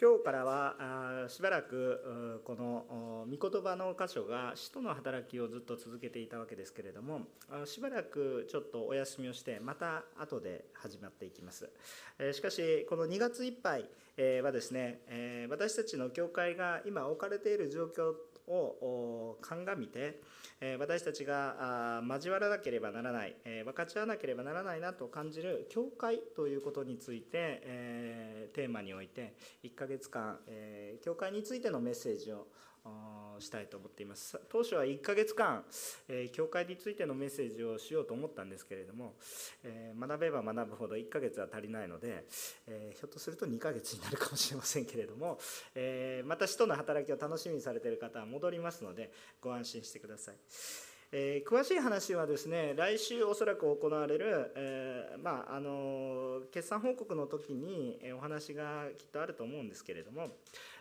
今日からはしばらくこの御言葉の箇所が使徒の働きをずっと続けていたわけですけれどもしばらくちょっとお休みをしてまた後で始まっていきます。しかしこの2月いっぱいはですね私たちの教会が今置かれている状況を鑑みて私たちが交わらなければならない分かち合わなければならないなと感じる教会ということについてテーマにおいて1ヶ月間教会についてのメッセージをしたいと思っています当初は1ヶ月間、え教会についてのメッセージをしようと思ったんですけれども、え学べば学ぶほど1ヶ月は足りないので、えひょっとすると2ヶ月になるかもしれませんけれども、えまた使徒の働きを楽しみにされている方は戻りますのでご安心してください。えー、詳しい話はですね来週おそらく行われる、えー、まあ、あの決算報告の時にお話がきっとあると思うんですけれども、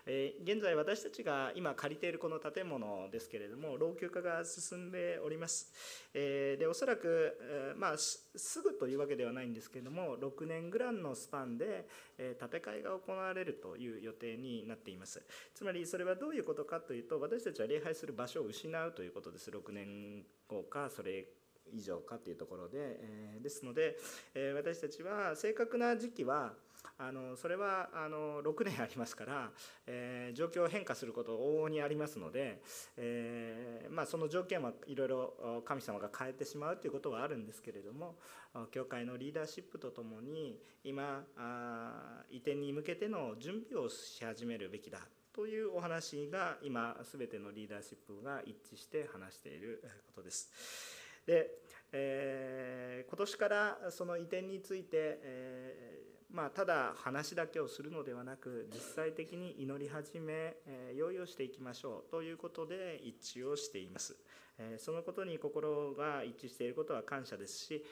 え現在私たちが今借りているこの建物ですけれども老朽化が進んでおります、えでおそらく、えまあ、すぐというわけではないんですけれども6年ぐらいのスパンで、え建て替えが行われるという予定になっています。つまりそれはどういうことかというと私たちは礼拝する場所を失うということです。6年後かそれ以上かというところで、えですので、え私たちは正確な時期はあのそれはあの6年ありますから、えー、状況変化すること往々にありますので、えー、まあ、その条件はいろいろ神様が変えてしまうということはあるんですけれども教会のリーダーシップとともに今あ移転に向けての準備をし始めるべきだというお話が今全てのリーダーシップが一致して話していることです。で、えー、今年からその移転について、えーまあ、ただ話だけをするのではなく実際的に祈り始め、用意をしていきましょうということで一致をしています、そのことに心が一致していることは感謝ですし、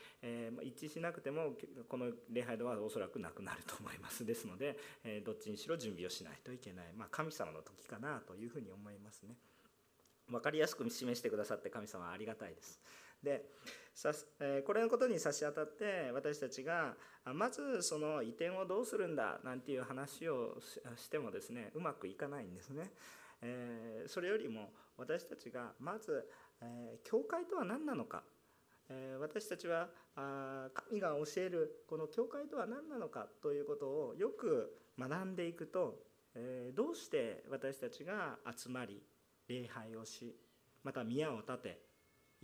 一致しなくてもこの礼拝堂はおそらくなくなると思います。ですので、どっちにしろ準備をしないといけない、まあ、神様の時かなというふうに思いますね。分かりやすく示してくださって神様ありがたいです。でさこれのことに差し当たって私たちがまずその移転をどうするんだなんていう話をしてもですねうまくいかないんですね。えそれよりも私たちがまず、え教会とは何なのか、え私たちはあ神が教えるこの教会とは何なのかということをよく学んでいくと、えどうして私たちが集まり礼拝をしまた宮を建て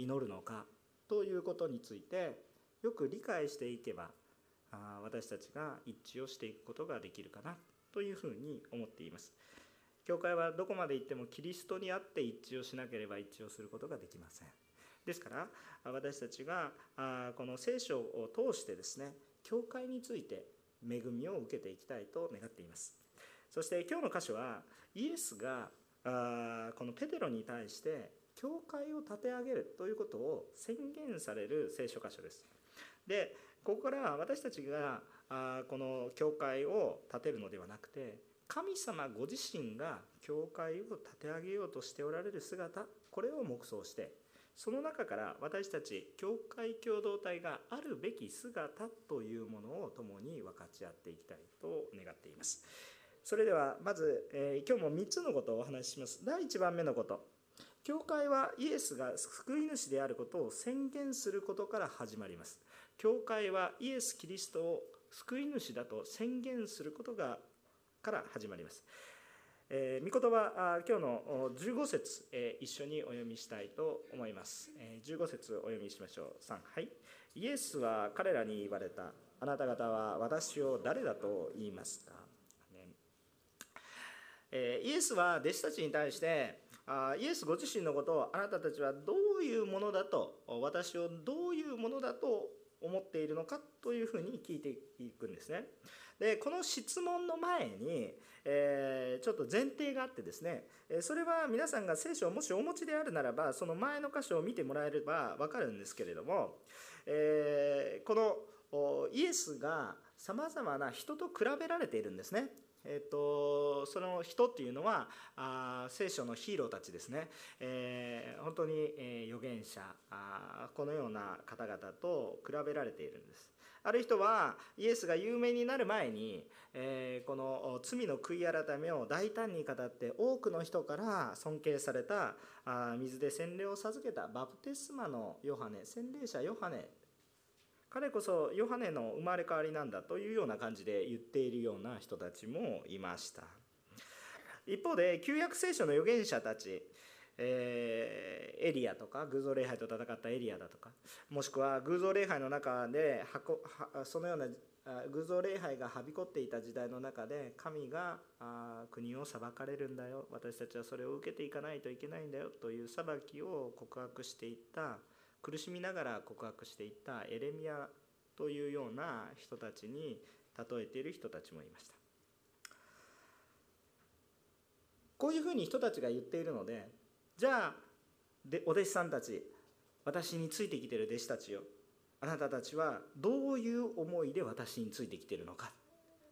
祈るのかということについてよく理解していけば私たちが一致をしていくことができるかなというふうに思っています。教会はどこまで行ってもキリストにあって一致をしなければ一致をすることができません。ですから私たちがこの聖書を通してですね教会について恵みを受けていきたいと願っています。そして今日の箇所はイエスがこのペテロに対して教会を立て上げるということを宣言される聖書箇所です。でここから私たちがあこの教会を建てるのではなくて神様ご自身が教会を立て上げようとしておられる姿これを黙想してその中から私たち教会共同体があるべき姿というものを共に分かち合っていきたいと願っています。それではまず、えー、今日も3つのことをお話しします。第1番目のこと教会はイエスが救い主であることを宣言することから始まります。教会はイエス・キリストを救い主だと宣言することがから始まります。えー、御言葉今日の15節、えー、一緒にお読みしたいと思います。えー、15節お読みしましょう。3はいイエスは彼らに言われた。あなた方は私を誰だと言いますか、えー、イエスは弟子たちに対してイエスご自身のことをあなたたちはどういうものだと私をどういうものだと思っているのかというふうに聞いていくんですね。でこの質問の前に、えー、ちょっと前提があってですねそれは皆さんが聖書をもしお持ちであるならばその前の箇所を見てもらえれば分かるんですけれども、えー、このイエスがさまざまな人と比べられているんですね。えーと、その人っていうのはあ聖書のヒーローたちですね、えー、本当に、えー、預言者あこのような方々と比べられているんです。ある人はイエスが有名になる前に、えー、この罪の悔い改めを大胆に語って多くの人から尊敬されたあ水で洗礼を授けたバプテスマのヨハネ洗礼者ヨハネ彼こそヨハネの生まれ変わりなんだというような感じで言っているような人たちもいました。一方で旧約聖書の預言者たちえー、エリアとか偶像礼拝と戦ったエリアだとかもしくは偶像礼拝の中でそのような偶像礼拝がはびこっていた時代の中で神が国を裁かれるんだよ。私たちはそれを受けていかないといけないんだよ。という裁きを告白していった苦しみながら告白していったエレミアというような人たちに例えている人たちもいました。こういうふうに人たちが言っているのでじゃあでお弟子さんたち私についてきてる弟子たちよ。あなたたちはどういう思いで私についてきてるのか。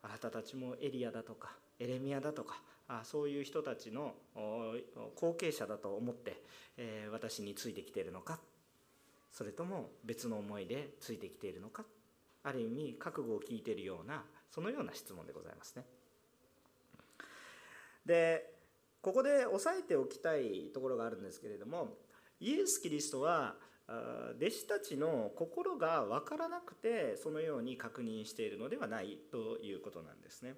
あなたたちもエリアだとかエレミアだとかあそういう人たちの後継者だと思って、えー、私についてきてるのか。それとも別の思いでついてきているのかある意味覚悟を聞いているようなそのような質問でございますね。でここで押さえておきたいところがあるんですけれどもイエス・キリストは弟子たちの心が分からなくてそのように確認しているのではないということなんですね。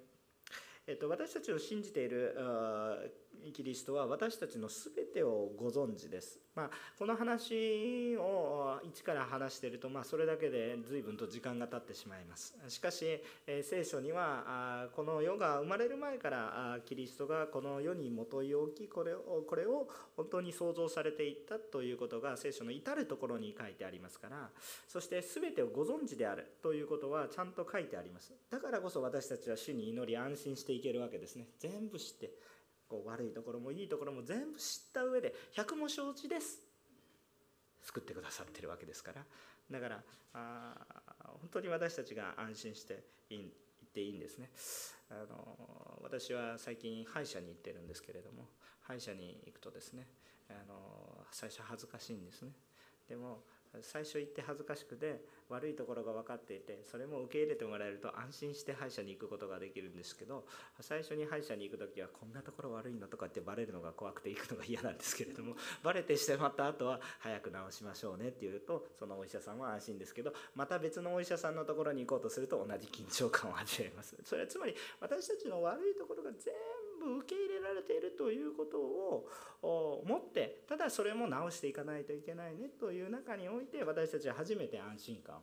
えっと、私たちを信じているキリストは私たちの全てをご存知です。まあ、この話を一から話していると、まあ、それだけで随分と時間が経ってしまいます。しかし、え聖書にはこの世が生まれる前からキリストがこの世にもとい置きこれをこれを本当に創造されていったということが聖書の至る所に書いてありますからそして全てをご存知であるということはちゃんと書いてあります。だからこそ私たちは主に祈り安心していけるわけですね。全部知ってこう悪いところもいいところも全部知った上で百も承知です。救ってくださってるわけですから。だからあ本当に私たちが安心していいっていいんですね。あの私は最近歯医者に行ってるんですけれども歯医者に行くとですねあの最初恥ずかしいんですね。でも最初行って恥ずかしくて悪いところが分かっていてそれも受け入れてもらえると安心して歯医者に行くことができるんですけど最初に歯医者に行く時はこんなところ悪いのとかってバレるのが怖くて行くのが嫌なんですけれどもバレてしまった後は早く治しましょうねって言うとそのお医者さんは安心ですけどまた別のお医者さんのところに行こうとすると同じ緊張感を味わいます。それはつまり私たちの悪いところが全部受け入れられているということを持ってただそれも直していかないといけないねという中において私たちは初めて安心感を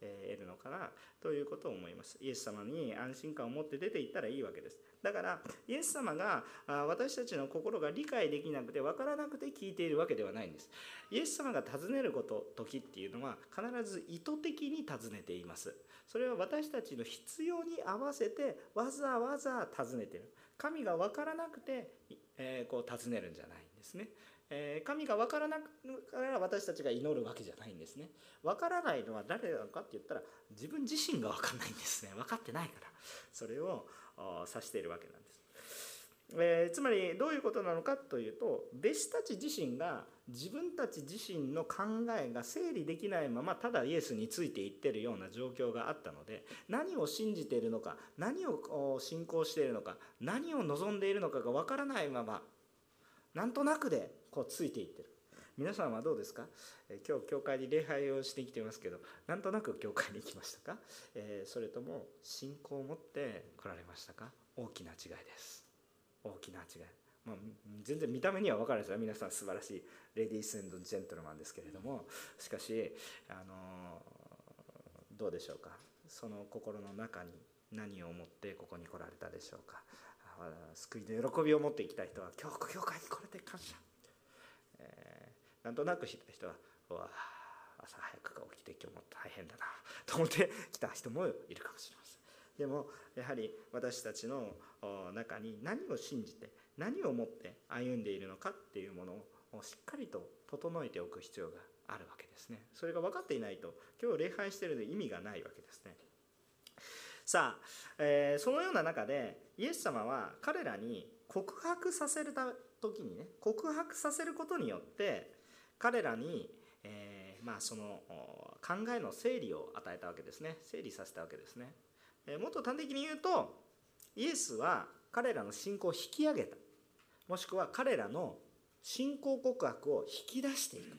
得るのかなということを思います。イエス様に安心感を持って出ていったらいいわけですだからイエス様が私たちの心が理解できなくて分からなくて聞いているわけではないんです。イエス様が尋ねること時っていうのは必ず意図的に尋ねています。それは私たちの必要に合わせてわざわざ尋ねてる。神が分からなくて、えー、こう尋ねるんじゃないんですね。えー、神が分からなくから私たちが祈るわけじゃないんですね。分からないのは誰なのかって言ったら自分自身が分かんないんですね。分かってないからそれを指しているわけなんです。えー、つまりどういうことなのかというと弟子たち自身が自分たち自身の考えが整理できないままただイエスについていってるような状況があったので何を信じているのか何を信仰しているのか何を望んでいるのかがわからないままなんとなくでこうついていってる。皆さんはどうですか、え今日教会に礼拝をしてきてますけどなんとなく教会に行きましたか、えー、それとも信仰を持って来られましたか？大きな違いです。大きな違い。まあ、全然見た目には分かるんですよ。皆さん素晴らしいレディースジェントルマンですけれども。しかし、あのどうでしょうか。その心の中に何を思ってここに来られたでしょうか。救いの喜びを持っていきたい人は今日教会に来れて感謝、えー、なんとなく知った人はわ朝早く起きて今日も大変だなと思って来た人もいるかもしれませんでもやはり私たちの中に何を信じて何をもって歩んでいるのかっていうものをしっかりと整えておく必要があるわけですね。それが分かっていないと今日礼拝してるの意味がないわけですね。さあ、えー、そのような中でイエス様は彼らに告白させるた時にね告白させることによって彼らに、えー、まあ、その考えの整理を与えたわけですね。整理させたわけですね、えもっと端的に言うとイエスは彼らの信仰を引き上げた。もしくは彼らの信仰告白を引き出していく。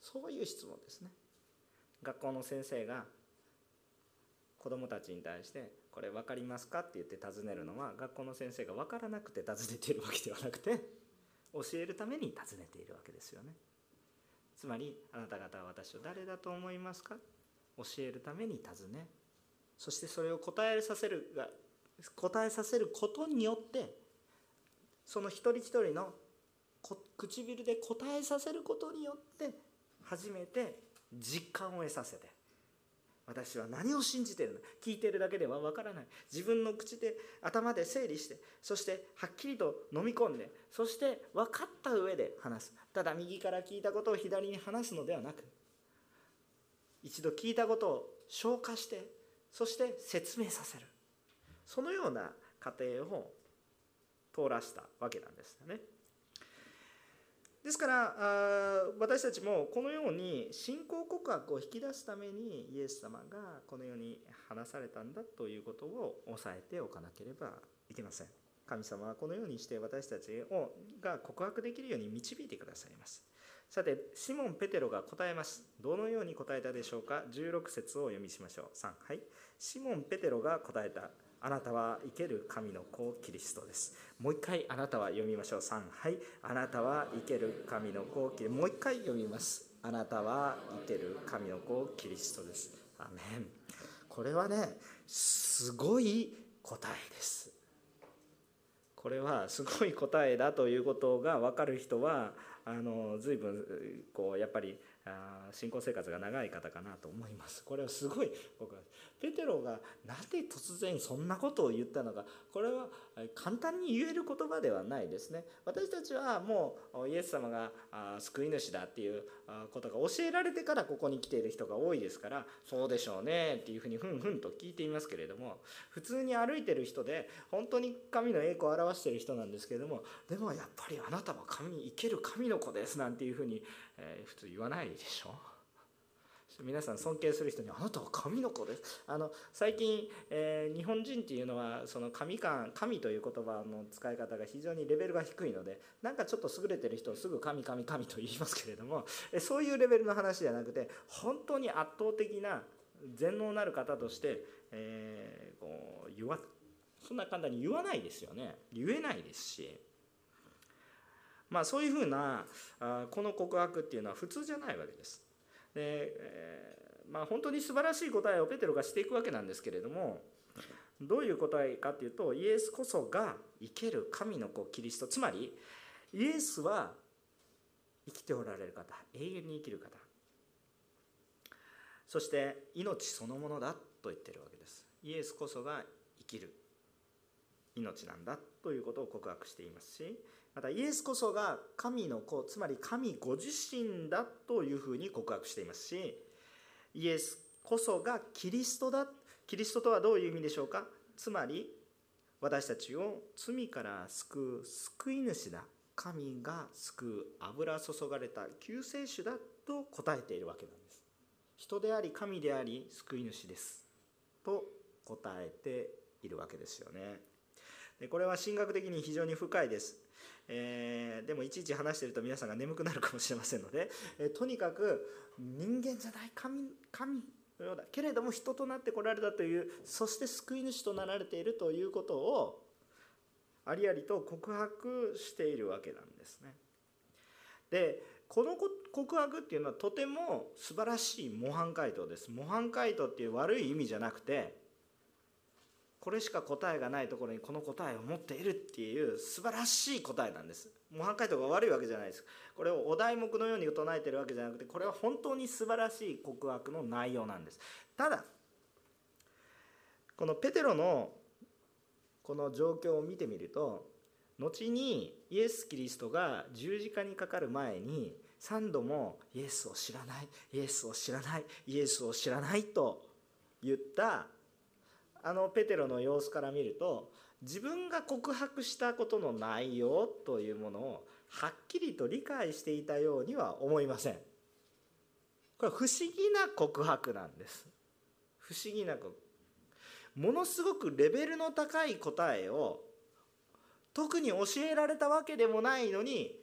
そういう質問ですね。学校の先生が子どもたちに対して「これ分かりますか?」って言って尋ねるのは学校の先生が分からなくて尋ねているわけではなくて教えるために尋ねているわけですよね。つまりあなた方は私を誰だと思いますか？教えるために尋ねそしてそれを答えさせるが答えさせることによってその一人一人の唇で答えさせることによって初めて実感を得させて私は何を信じてるの？聞いてるだけではわからない。自分の口で頭で整理してそしてはっきりと飲み込んでそして分かった上で話す。ただ右から聞いたことを左に話すのではなく一度聞いたことを消化してそして説明させる。そのような過程を通らしたわけなんですよね。ですから私たちもこのように信仰告白を引き出すためにイエス様がこのように話されたんだということを押さえておかなければいけません。神様はこのようにして私たちをが告白できるように導いてくださいます。さてシモン・ペテロが答えます。どのように答えたでしょうか？16節をお読みしましょう。3はい。シモン・ペテロが答えた。あなたは生ける神の子キリストです。もう一回あなたは読みましょう。3はい。あなたは生ける神の子キリスト。もう一回読みます。あなたは生ける神の子キリストです。アメン。これはねすごい答えです。これはすごい答えだということが分かる人はあの随分こうやっぱりあ信仰生活が長い方かなと思います。これはすごい僕は。ペテロがなぜ突然そんなことを言ったのか。これは簡単に言える言葉ではないですね。私たちはもうイエス様が救い主だっていうことが教えられてからここに来ている人が多いですからそうでしょうねっていうふうにふんふんと聞いていますけれども普通に歩いてる人で本当に神の栄光を表している人なんですけれどもでもやっぱりあなたは神生ける神の子ですなんていうふうに、え普通言わないでしょ。皆さん尊敬する人に「あなたは神の子です」あの最近、えー、日本人っていうのはその神感神という言葉の使い方が非常にレベルが低いのでなんかちょっと優れてる人をすぐ神神神と言いますけれどもそういうレベルの話じゃなくて本当に圧倒的な全能なる方として、えー、こう言わそんな簡単に言わないですよね言えないですし。まあ、そういうふうなこの告白っていうのは普通じゃないわけです。で、えー、まあ、本当に素晴らしい答えをペテロがしていくわけなんですけれどもどういう答えかっていうとイエスこそが生ける神の子キリストつまりイエスは生きておられる方永遠に生きる方。そして命そのものだと言ってるわけです。イエスこそが生きる命なんだということを告白していますしまたイエスこそが神の子つまり神ご自身だというふうに告白していますしイエスこそがキリストだキリストとはどういう意味でしょうか？つまり私たちを罪から救う救い主だ。神が救う油注がれた救世主だと答えているわけなんです。人であり神であり救い主です。と答えているわけですよね。これは神学的に非常に深いですえー、でもいちいち話してると皆さんが眠くなるかもしれませんので、えー、とにかく人間じゃない神神のようだけれども人となってこられたというそして救い主となられているということをありありと告白しているわけなんですね。でこの告白っていうのはとても素晴らしい模範解答です。模範解答っていう悪い意味じゃなくてこれしか答えがないところにこの答えを持っているっていう素晴らしい答えなんです。模範解答が悪いわけじゃないです。これをお題目のように唱えてるわけじゃなくてこれは本当に素晴らしい告白の内容なんです。ただこのペテロのこの状況を見てみると後にイエス・キリストが十字架にかかる前に3度もイエスを知らないイエスを知らないイエスを知らないと言ったあのペテロの様子から見ると自分が告白したことの内容というものをはっきりと理解していたようには思いません。これ不思議な告白なんです。不思議な告ものすごくレベルの高い答えを特に教えられたわけでもないのに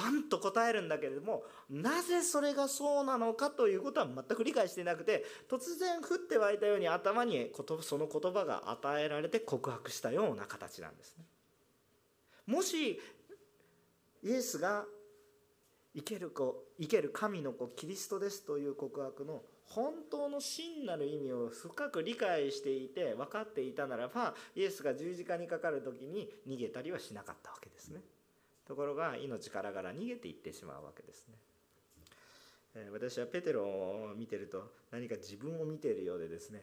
バンと答えるんだけれどもなぜそれがそうなのかということは全く理解していなくて突然降って湧いたように頭にその言葉が与えられて告白したような形なんですね。もしイエスが生ける子生ける神の子キリストですという告白の本当の真なる意味を深く理解していて分かっていたならばイエスが十字架にかかる時に逃げたりはしなかったわけですねところが命からがら逃げていってしまうわけですね。私はペテロを見てると何か自分を見ているようでですね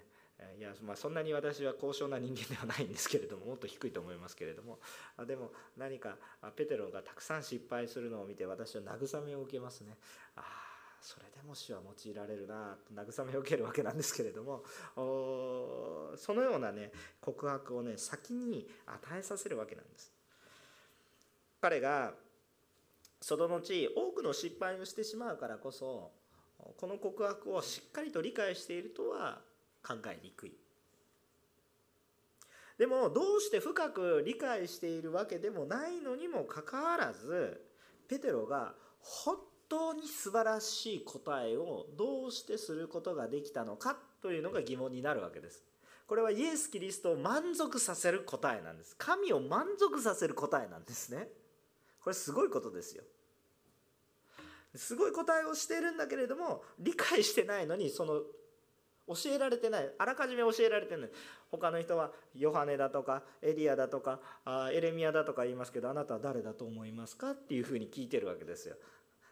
いやまあ、そんなに私は高尚な人間ではないんですけれども もっと低いと思いますけれどもでも何かペテロがたくさん失敗するのを見て私は慰めを受けますね。ああそれでも死は用いられるなと慰めを受けるわけなんですけれどもそのようなね告白をね先に与えさせるわけなんです。彼がその後多くの失敗をしてしまうからこそこの告白をしっかりと理解しているとは考えにくい。でもどうして深く理解しているわけでもないのにもかかわらずペテロが本当に素晴らしい答えをどうしてすることができたのかというのが疑問になるわけです。これはイエス・キリストを満足させる答えなんです。神を満足させる答えなんですね。これすごいことですよ。すごい答えをしているんだけれども理解してないのにその教えられてないあらかじめ教えられてない。他の人はヨハネだとかエリアだとかあエレミアだとか言いますけどあなたは誰だと思いますかっていうふうに聞いてるわけですよ。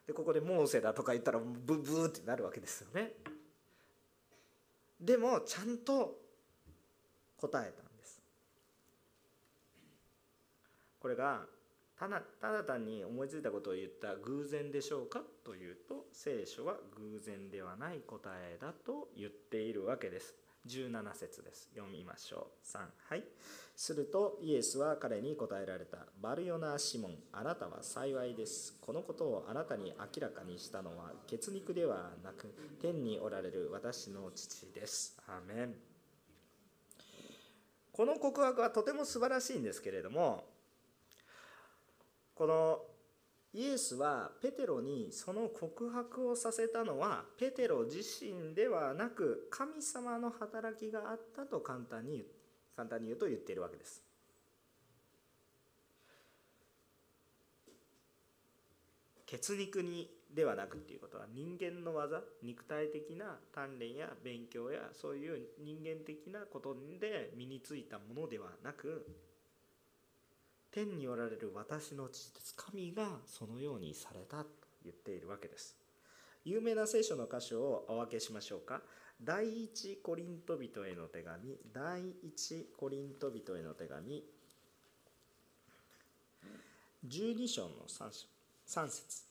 でここでモーセだとか言ったらブブーってなるわけですよね。でもちゃんと答えたんです。これがただただ単に思いついたことを言った偶然でしょうかというと聖書は偶然ではない答えだと言っているわけです。17節です。読みましょう。3はい。するとイエスは彼に答えられた。バルヨナ・シモンあなたは幸いです。このことをあなたに明らかにしたのは血肉ではなく天におられる私の父です。アメン。この告白はとても素晴らしいんですけれどもこのイエスはペテロにその告白をさせたのはペテロ自身ではなく神様の働きがあったと簡単に簡単に言うと言っているわけです。血肉にではなくっていうことは人間の技肉体的な鍛錬や勉強やそういう人間的なことで身についたものではなく天におられる私の父です。神がそのようにされたと言っているわけです。有名な聖書の箇所をお分けしましょうか。第一コリント人への手紙。第一コリント人への手紙。12章の 3, 3節。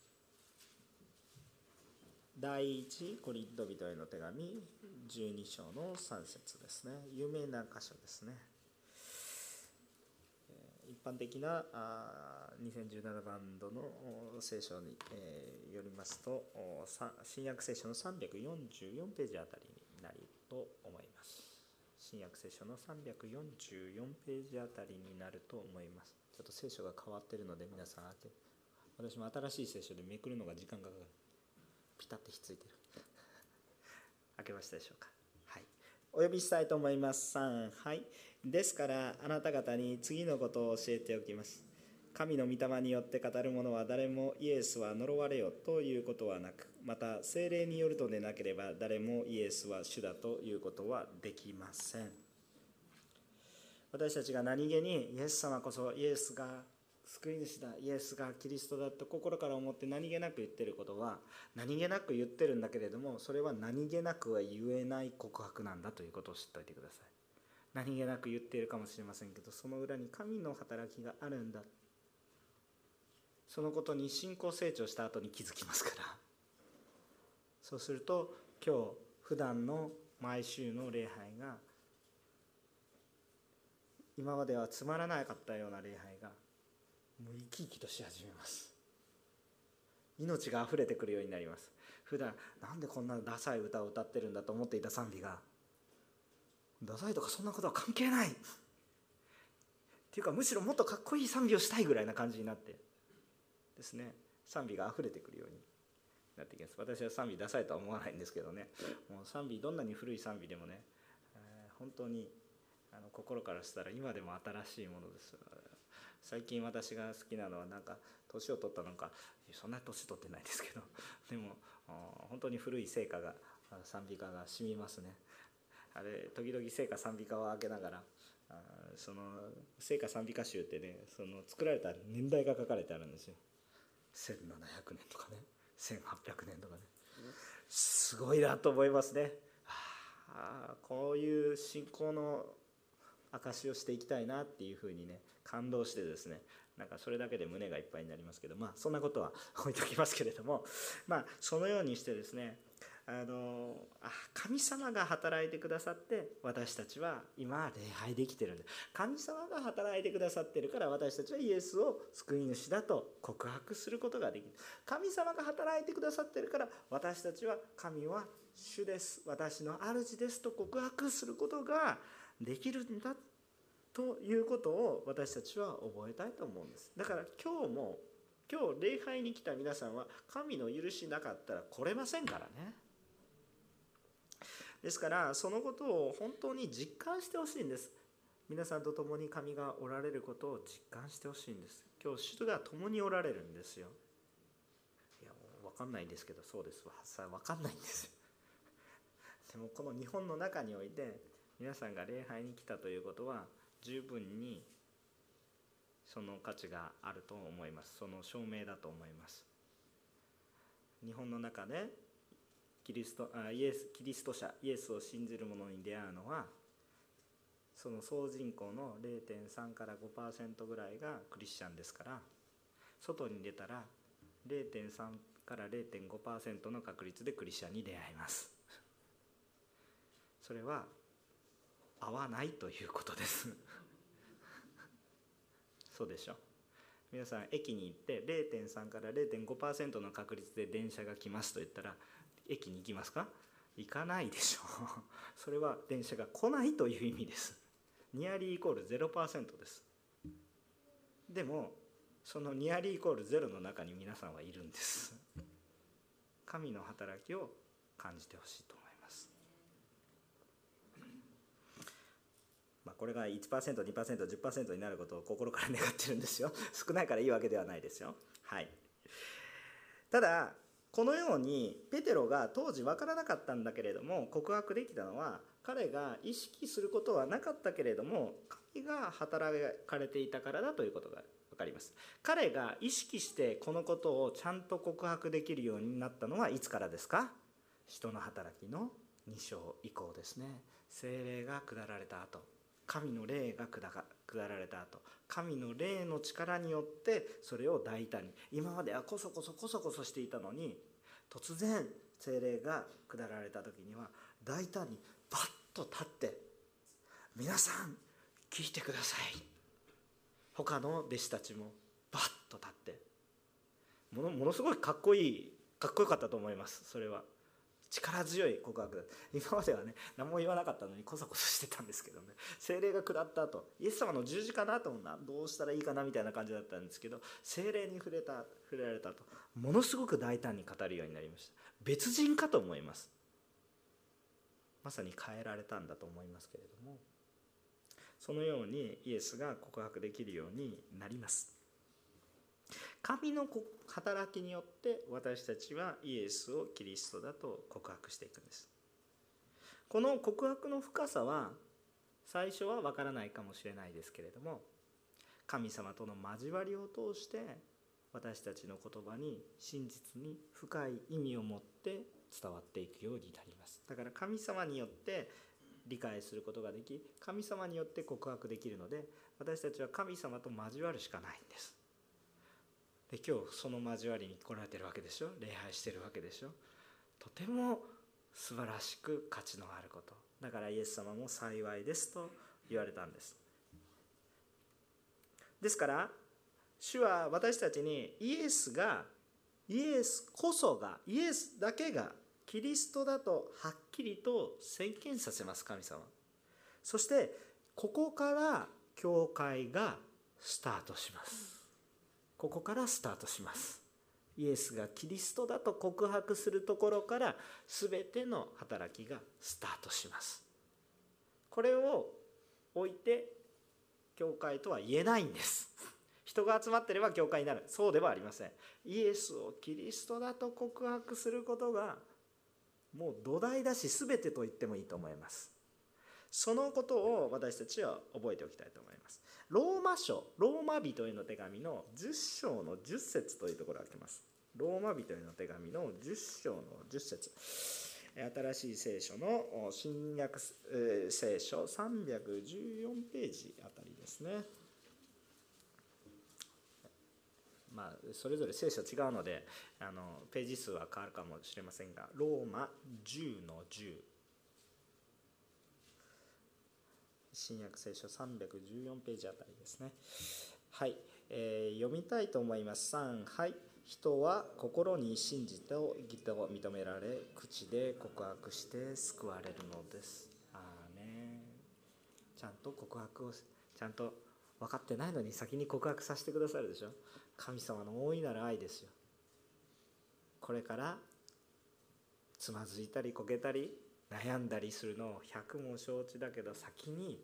第一コリント人への手紙。12章の3節ですね。有名な箇所ですね。般的な2017バンドの聖書に、よりますと新約聖書の344ページあたりになると思います。新約聖書の344ページあたりになると思います。ちょっと聖書が変わってるので皆さん私も新しい聖書でめくるのが時間がかかる。ピタッとひっついてる。開けましたでしょうか？はい。お呼びしたいと思います。3はい。ですからあなた方に次のことを教えておきます。神の御霊によって語る者は誰もイエスは呪われよということはなくまた精霊によるとでなければ誰もイエスは主だということはできません。私たちが何気にイエス様こそイエスが救い主だイエスがキリストだと心から思って何気なく言ってることは何気なく言ってるんだけれどもそれは何気なくは言えない告白なんだということを知っておいてください。何気なく言っているかもしれませんけどその裏に神の働きがあるんだ。そのことに信仰成長した後に気づきますから。そうすると今日普段の毎週の礼拝が今まではつまらなかったような礼拝がもう生き生きとし始めます。命があふれてくるようになります。普段なんでこんなダサい歌を歌ってるんだと思っていた賛美がダサいとかそんなことは関係ない。っていうかむしろもっとかっこいい賛美をしたいぐらいな感じになって。ですね。賛美があふれてくるようになってきます。私は賛美ダサいとは思わないんですけどね。もう賛美どんなに古い賛美でもね、えー、本当にあの心からしたら今でも新しいものです。最近私が好きなのはなんか年を取ったのか。そんな年取ってないですけど。でも本当に古い聖歌が賛美歌が染みますね。あれ時々聖歌賛美歌を開けながらあその聖歌賛美歌集ってねその作られた年代が書かれてあるんですよ。1700年とかね。1800年とかね。すごいなと思いますね、はあ、こういう信仰の証をしていきたいなっていうふうにね感動してですねなんかそれだけで胸がいっぱいになりますけどまあそんなことは置いときますけれどもまあそのようにしてですねあのあ神様が働いてくださって私たちは今礼拝できてるんで神様が働いてくださってるから私たちはイエスを救い主だと告白することができる。神様が働いてくださってるから私たちは神は主です。私の主ですと告白することができるんだということを私たちは覚えたいと思うんです。だから今日も今日礼拝に来た皆さんは神の許しなかったら来れませんからね。ですからそのことを本当に実感してほしいんです。皆さんと共に神がおられることを実感してほしいんです。今日主が共におられるんですよ。いや分かんないんですけどそうですわ。分かんないんです でもこの日本の中において皆さんが礼拝に来たということは十分にその価値があると思います。その証明だと思います。日本の中でキリストあイエスキリスト者イエスを信じる者に出会うのはその総人口の0.3から5%ぐらいがクリスチャンですから外に出たら0.3から0.5%の確率でクリスチャンに出会います。それは合わないということです。そうでしょ？皆さん駅に行って0.3から0.5%の確率で電車が来ますと言ったら駅に行きますか？行かないでしょ。う それは電車が来ないという意味です。ニアリーイコール0%です。でもそのニアリーイコールゼロの中に皆さんはいるんです。神の働きを感じてほしいと思います。まあこれが 1%2%10% になることを心から願ってるんですよ。少ないからいいわけではないですよ。はい。ただこのようにペテロが当時分からなかったんだけれども告白できたのは彼が意識することはなかったけれども神が働かれていたからだということが分かります。彼が意識してこのことをちゃんと告白できるようになったのはいつからですか？人の働きの2章以降ですね。精霊が下られた後。神の霊が下られた後神の霊の力によってそれを大胆に今まではこそこそこそこそしていたのに突然精霊が下られた時には大胆にバッと立って皆さん聞いてください。他の弟子たちもバッと立って。ものものすごいかっこいいかっこよかったと思いますそれは。力強い告白だ今まではね何も言わなかったのにこそこそしてたんですけどね。精霊が下った後イエス様の十字架の後もな。どうしたらいいかなみたいな感じだったんですけど精霊に触れた触れられたとものすごく大胆に語るようになりました。別人かと思います。まさに変えられたんだと思いますけれどもそのようにイエスが告白できるようになります。神の働きによって私たちはイエスをキリストだと告白していくんです。この告白の深さは最初はわからないかもしれないですけれども神様との交わりを通して私たちの言葉に真実に深い意味を持って伝わっていくようになります。だから神様によって理解することができ神様によって告白できるので私たちは神様と交わるしかないんです。で今日その交わりに来られてるわけでしょ？礼拝してるわけでしょ？とても素晴らしく価値のあること。だからイエス様も幸いですと言われたんです。ですから主は私たちにイエスがイエスこそがイエスだけがキリストだとはっきりと宣言させます神様。そしてここから教会がスタートします。ここからスタートします。イエスがキリストだと告白するところから全ての働きがスタートします。これを置いて教会とは言えないんです。人が集まってれば教会になる。そうではありません。イエスをキリストだと告白することがもう土台だし全てと言ってもいいと思います。そのことを私たちは覚えておきたいと思います。ローマ書ローマ人への手紙の10章の10節というところが来ます。ローマ人への手紙の10章の10節。新しい聖書の新約聖書314ページあたりですね。まあ、それぞれ聖書違うのであのページ数は変わるかもしれませんがローマ10の10新約聖書314ページあたりですね。はい、えー、読みたいと思います。3はい。人は心に信じと義と認められ口で告白して救われるのです。ああねちゃんと告白をちゃんと分かってないのに先に告白させてくださるでしょ。神様の大いなる愛ですよ。これからつまずいたりこけたり悩んだりするのを百も承知だけど先に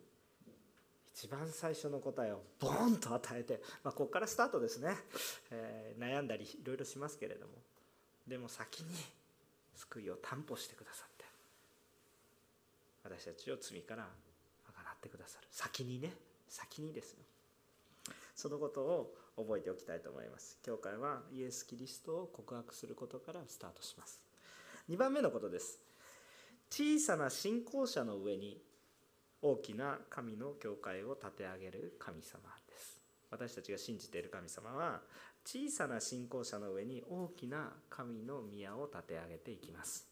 一番最初の答えをボーンと与えて、まあ、ここからスタートですね、えー、悩んだりいろいろしますけれども。でも先に救いを担保してくださって私たちを罪からあがなってくださる。先にね。先にですよ。そのことを覚えておきたいと思います。教会はイエス・キリストを告白することからスタートします。2番目のことです。小さな信仰者の上に大きな神の教会を立て上げる神様です。私たちが信じている神様は小さな信仰者の上に大きな神の宮を立て上げていきます。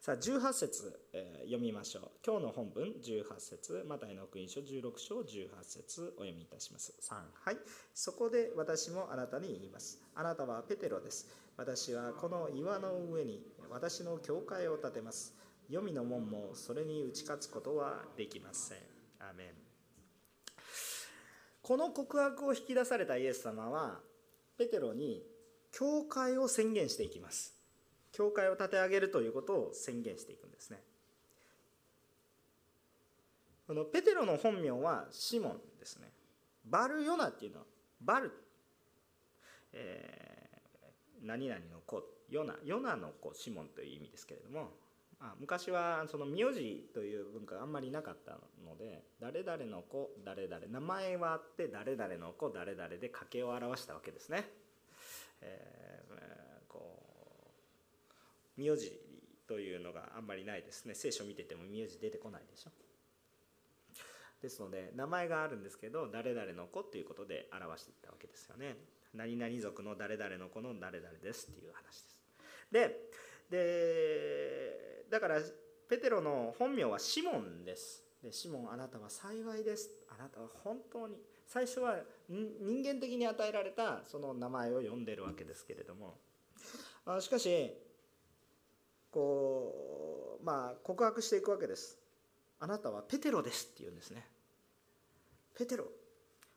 さあ18節、えー、読みましょう。今日の本文18節マタイの福音書16章18節お読みいたします。3はい。そこで私もあなたに言います。あなたはペテロです。私はこの岩の上に私の教会を建てます。黄泉の門もそれに打ち勝つことはできません。アメン。この告白を引き出されたイエス様はペテロに教会を宣言していきます。教会を立て上げるということを宣言していくんですね。このペテロの本名はシモンですね。バルヨナっていうの。はバル、えー、何々の子。ヨナヨナの子シモンという意味ですけれどもあ昔はその名字という文化があんまりなかったので誰々の子誰々名前はあって誰々の子誰々で家系を表したわけですね、えー、こう名字というのがあんまりないですね。聖書見てても名字出てこないでしょ。ですので名前があるんですけど誰々の子っていうことで表していったわけですよね。何々族の誰々の子の誰々ですっていう話です。ででだからペテロの本名はシモンです。でシモンあなたは幸いです。あなたは本当に最初は人間的に与えられたその名前を呼んでるわけですけれども。あしかしこうまあ告白していくわけです。あなたはペテロですって言うんですね。ペテロ。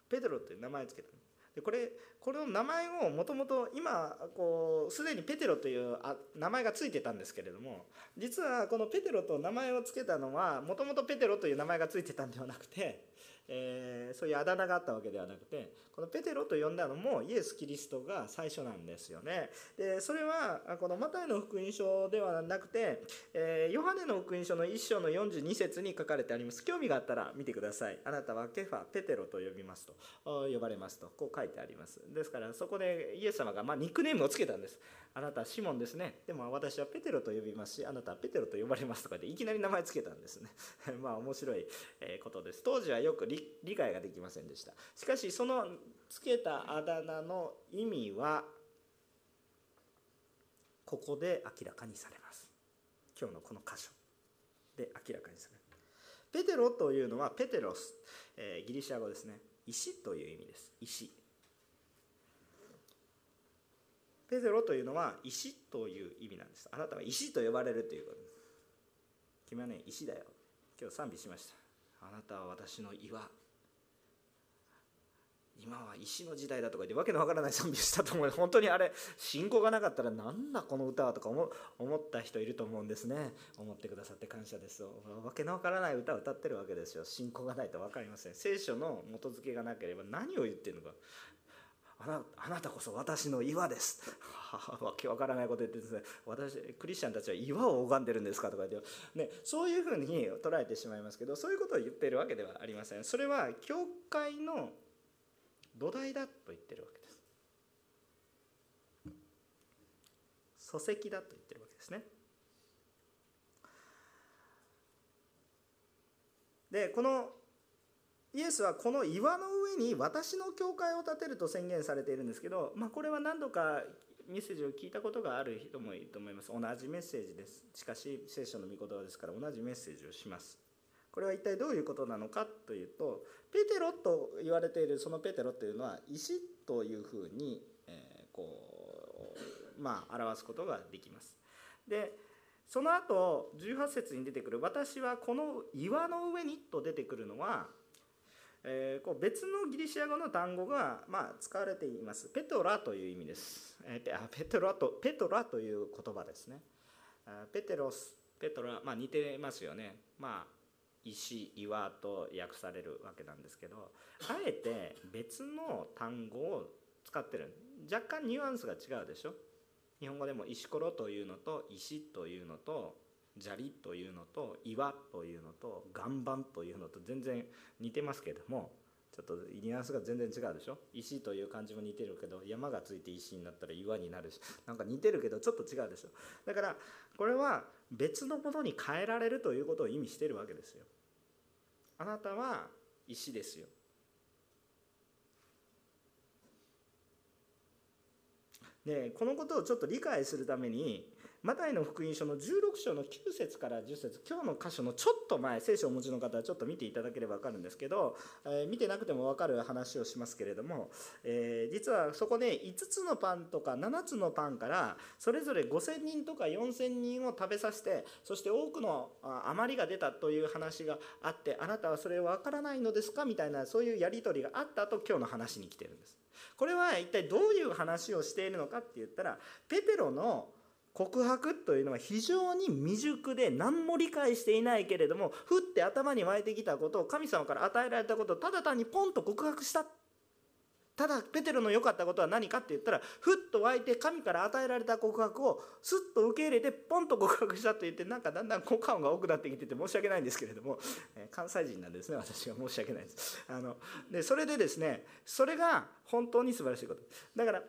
ペテロっていう名前つけたでこれこの名前をもともと今こうすでにペテロというあ名前がついてたんですけれども実はこのペテロと名前を付けたのはもともとペテロという名前がついてたんではなくてえー、そういうあだ名があったわけではなくてこのペテロと呼んだのもイエス・キリストが最初なんですよね。でそれはこのマタイの福音書ではなくて、えー、ヨハネの福音書の1章の42節に書かれてあります。興味があったら見てください。あなたはケファペテロと呼びますと呼ばれますとこう書いてあります。ですからそこでイエス様がまあニックネームをつけたんです。あなたはシモンですね。でも私はペテロと呼びますしあなたはペテロと呼ばれますとかでいきなり名前つけたんですね。まあ面白いことです。当時はよく理解ができませんでした。しかしそのつけたあだ名の意味はここで明らかにされます。今日のこの箇所で明らかにされる。ペテロというのはペテロス、え、ギリシャ語ですね。石という意味です。石。ペテロというのは石という意味なんです。あなたは石と呼ばれるということです。君はね石だよ。今日賛美しました。あなたは私の岩。今は石の時代だとか言ってわけのわからない賛美したと思う。本当にあれ信仰がなかったらなんだこの歌はとか思った人いると思うんですね。思ってくださって感謝ですわけのわからない歌を歌ってるわけですよ。信仰がないと分かりません。聖書の元付けがなければ何を言ってるのか。あなあなたこそ私の岩です。わけわからないこと言ってですね、私、クリスチャンたちは岩を拝んでるんですかとか言って、ね、そういうふうに捉えてしまいますけど、そういうことを言っているわけではありません。それは、教会の土台だと言ってるわけです。礎石だと言ってるわけですね。で、このイエスはこの岩の上に私の教会を建てると宣言されているんですけど、まあ、これは何度かメッセージを聞いたことがある人もいると思います。同じメッセージです。しかし聖書の御言葉ですから同じメッセージをします。これは一体どういうことなのかというとペテロと言われているそのペテロというのは石というふうに、えー、こうまあ表すことができます。でその後18節に出てくる「私はこの岩の上に」と出てくるのはえー、こう別のギリシア語の単語が、まあ、使われています。ペトラという意味です。えー、ペトラとペトラという言葉ですね。ペテロス、ペトラ、まあ、似てますよね。まあ、石、岩と訳されるわけなんですけど、あえて別の単語を使ってる。若干ニュアンスが違うでしょ。日本語でも石ころというのと石というのと砂利というのと岩というのと岩盤というのと全然似てますけどもちょっとニュアンスが全然違うでしょ？石という漢字も似てるけど山がついて石になったら岩になるしなんか似てるけどちょっと違うでしょ？だからこれは別のものに変えられるということを意味してるわけですよ。あなたは石ですよ。でこのことをちょっと理解するためにマタイの福音書の16章の9節から10節今日の箇所のちょっと前聖書をお持ちの方はちょっと見ていただければ分かるんですけど、えー、見てなくても分かる話をしますけれども、えー、実はそこで5つのパンとか7つのパンからそれぞれ5000人とか4000人を食べさせてそして多くの余りが出たという話があってあなたはそれ分からないのですか？みたいなそういうやり取りがあった後今日の話に来てるんです。これは一体どういう話をしているのかって言ったらペテロの告白というのは非常に未熟で何も理解していないけれどもふって頭に湧いてきたことを神様から与えられたことをただ単にポンと告白したただペテロの良かったことは何かって言ったらふっと湧いて神から与えられた告白をすっと受け入れてポンと告白したと言ってなんかだんだん効果音が多くなってきてて申し訳ないんですけれども、え関西人なんですね私は。申し訳ないです。あのでそれでですねそれが本当に素晴らしいこと。だから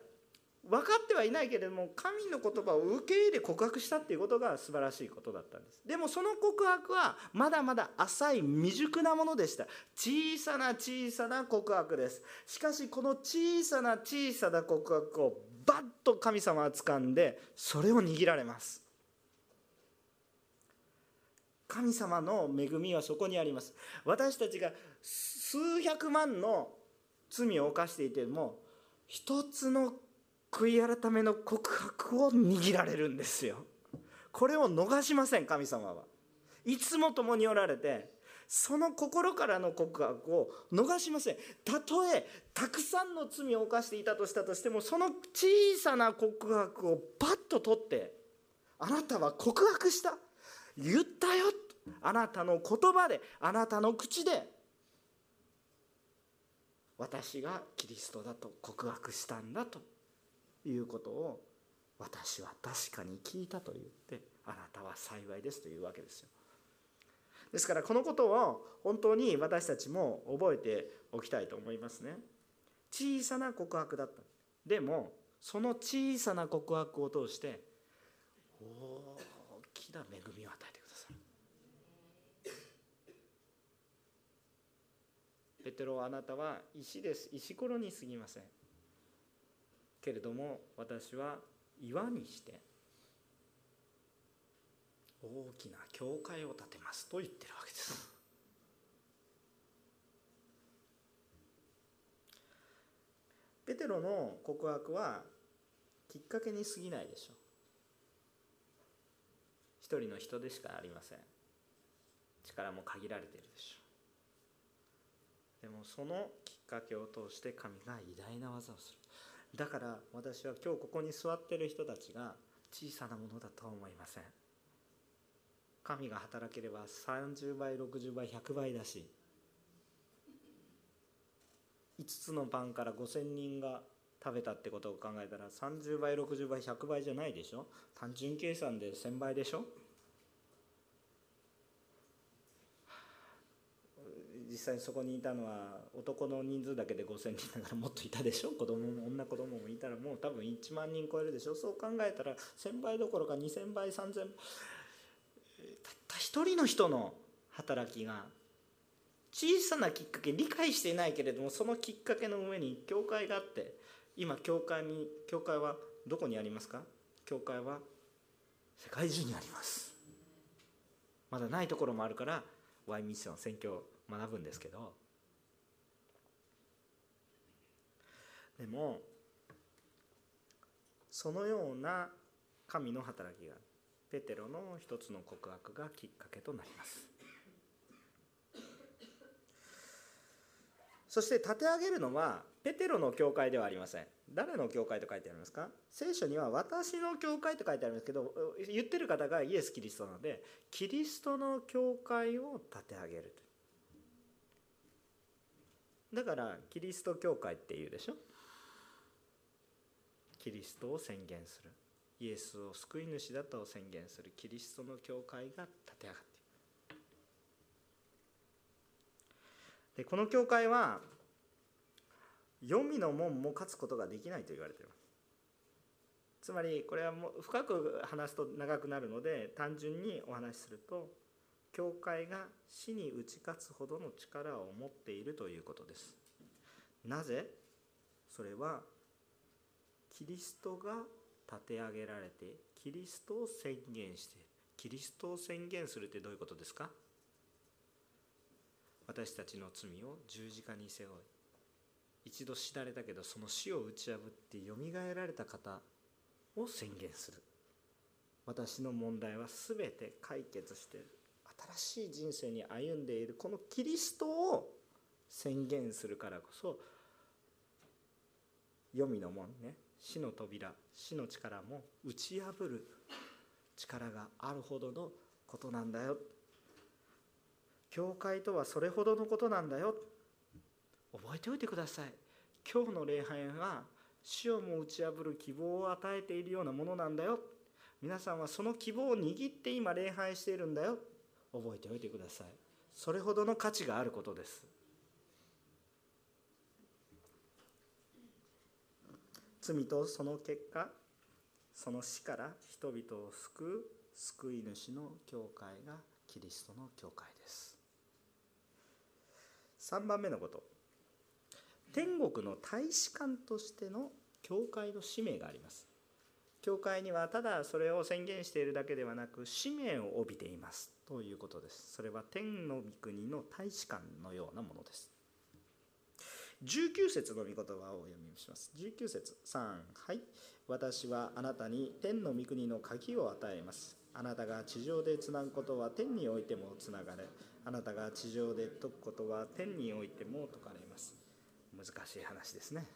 分かってはいないけれども神の言葉を受け入れ告白したっていうことが素晴らしいことだったんです。でもその告白はまだまだ浅い未熟なものでした。小さな小さな告白です。しかしこの小さな小さな告白をバッと神様は掴んでそれを握られます。神様の恵みはそこにあります。私たちが数百万の罪を犯していても一つの悔い改めの告白を握られるんですよ。これを逃しません神様は。いつも共におられてその心からの告白を逃しません。たとえたくさんの罪を犯していたとしたとしてもその小さな告白をバッと取ってあなたは告白した。言ったよ。あなたの言葉であなたの口で私がキリストだと告白したんだと。いうことを私は確かに聞いたと言ってあなたは幸いですというわけですよ。ですからこのことを本当に私たちも覚えておきたいと思いますね。小さな告白だった。でもその小さな告白を通して大きな恵みを与えてくださる。ペテロあなたは石です。石ころに過ぎません。けれども私は岩にして大きな教会を建てますと言ってるわけです。ペテロの告白はきっかけに過ぎないでしょう。一人の人でしかありません。力も限られているでしょう。でもそのきっかけを通して神が偉大な技をする。だから私は今日ここに座ってる人たちが小さなものだとは思いません。神が働ければ30倍60倍100倍だし5つのパンから5,000人が食べたってことを考えたら30倍60倍100倍じゃないでしょ？単純計算で1,000倍でしょ？実際にそこにいたのは男の人数だけで5,000人だからもっといたでしょ？子供も女子供もいたらもう多分1万人超えるでしょ？そう考えたら1,000倍どころか2,000倍3,000たった一人の人の働きが小さなきっかけ理解していないけれどもそのきっかけの上に教会があって今教会に教会はどこにありますか？教会は世界中にあります。まだないところもあるから Y ミッション選挙学ぶんですけど。でもそのような神の働きがペテロの一つの告白がきっかけとなります。そして立て上げるのはペテロの教会ではありません。誰の教会と書いてありますか？聖書には私の教会と書いてありますけど言ってる方がイエス・キリストなのでキリストの教会を立て上げるとだからキリスト教会っていうでしょ？キリストを宣言する。イエスを救い主だと宣言する。キリストの教会が立て上がっているでこの教会は黄泉の門も勝つことができないと言われていますつまりこれはもう深く話すと長くなるので単純にお話しすると教会が死に打ち勝つほどの力を持っているということです。なぜ？それはキリストが立て上げられてキリストを宣言してキリストを宣言するってどういうことですか？私たちの罪を十字架に背負い一度死なれたけどその死を打ち破ってよみがえられた方を宣言する。私の問題は全て解決している。新しい人生に歩んでいるこのキリストを宣言するからこそ黄泉の門ね死の扉死の力も打ち破る力があるほどのことなんだよ教会とはそれほどのことなんだよ覚えておいてください今日の礼拝は死をも打ち破る希望を与えているようなものなんだよ皆さんはその希望を握って今礼拝しているんだよ覚えておいてください。それほどの価値があることです。罪とその結果その死から人々を救う救い主の教会がキリストの教会です。3番目のこと。天国の大使館としての教会の使命があります。教会にはただそれを宣言しているだけではなく使命を帯びていますということです。それは天の御国の大使館のようなものです。19節の御言葉をお読みします。19節3はい。私はあなたに天の御国の鍵を与えます。あなたが地上でつなぐことは天においてもつながれ。あなたが地上で解くことは天においても解かれます。難しい話ですね、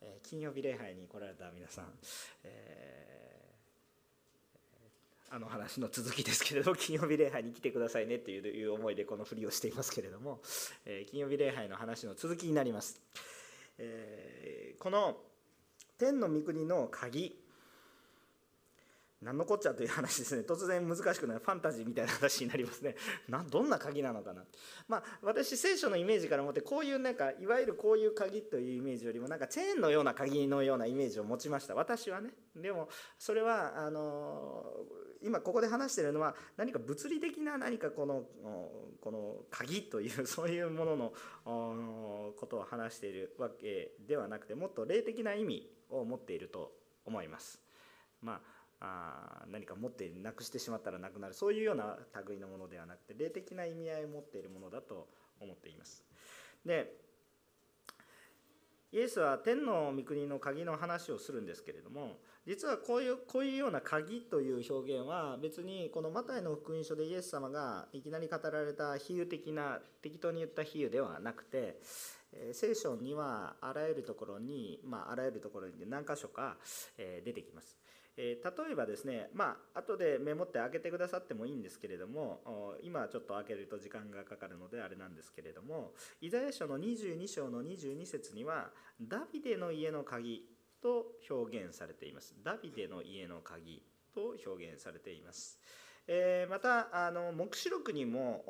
え、金曜日礼拝に来られた皆さん、え、あの話の続きですけれど 金曜日礼拝に来てくださいねという思いでこのふりをしていますけれども、え、金曜日礼拝の話の続きになります、えこの天の御国の鍵何のこっちゃという話ですね。突然難しくなるファンタジーみたいな話になりますね。などんな鍵なのかな。まあ私聖書のイメージから持ってこういうなんかいわゆるこういう鍵というイメージよりもなんかチェーンのような鍵のようなイメージを持ちました。私はね。でもそれはあの今ここで話してるのは何か物理的な何かこのこの鍵という そういうもののことを話しているわけではなくてもっと霊的な意味を持っていると思います。まああ何か持ってなくしてしまったらなくなるそういうような類のものではなくて霊的な意味合いを持っているものだと思っていますでイエスは天の御国の鍵の話をするんですけれども実はこういうこういうような鍵という表現は別にこのマタイの福音書でイエス様がいきなり語られた比喩的な適当に言った比喩ではなくて聖書にはあらゆるところに、まあ、あらゆるところに何箇所か出てきます。え例えばですね、まあ後でメモって開けてくださってもいいんですけれども今ちょっと開けると時間がかかるのであれなんですけれどもイザヤ書の22章の22節にはダビデの家の鍵と表現されています。ダビデの家の鍵と表現されています。えまたあの黙示録にも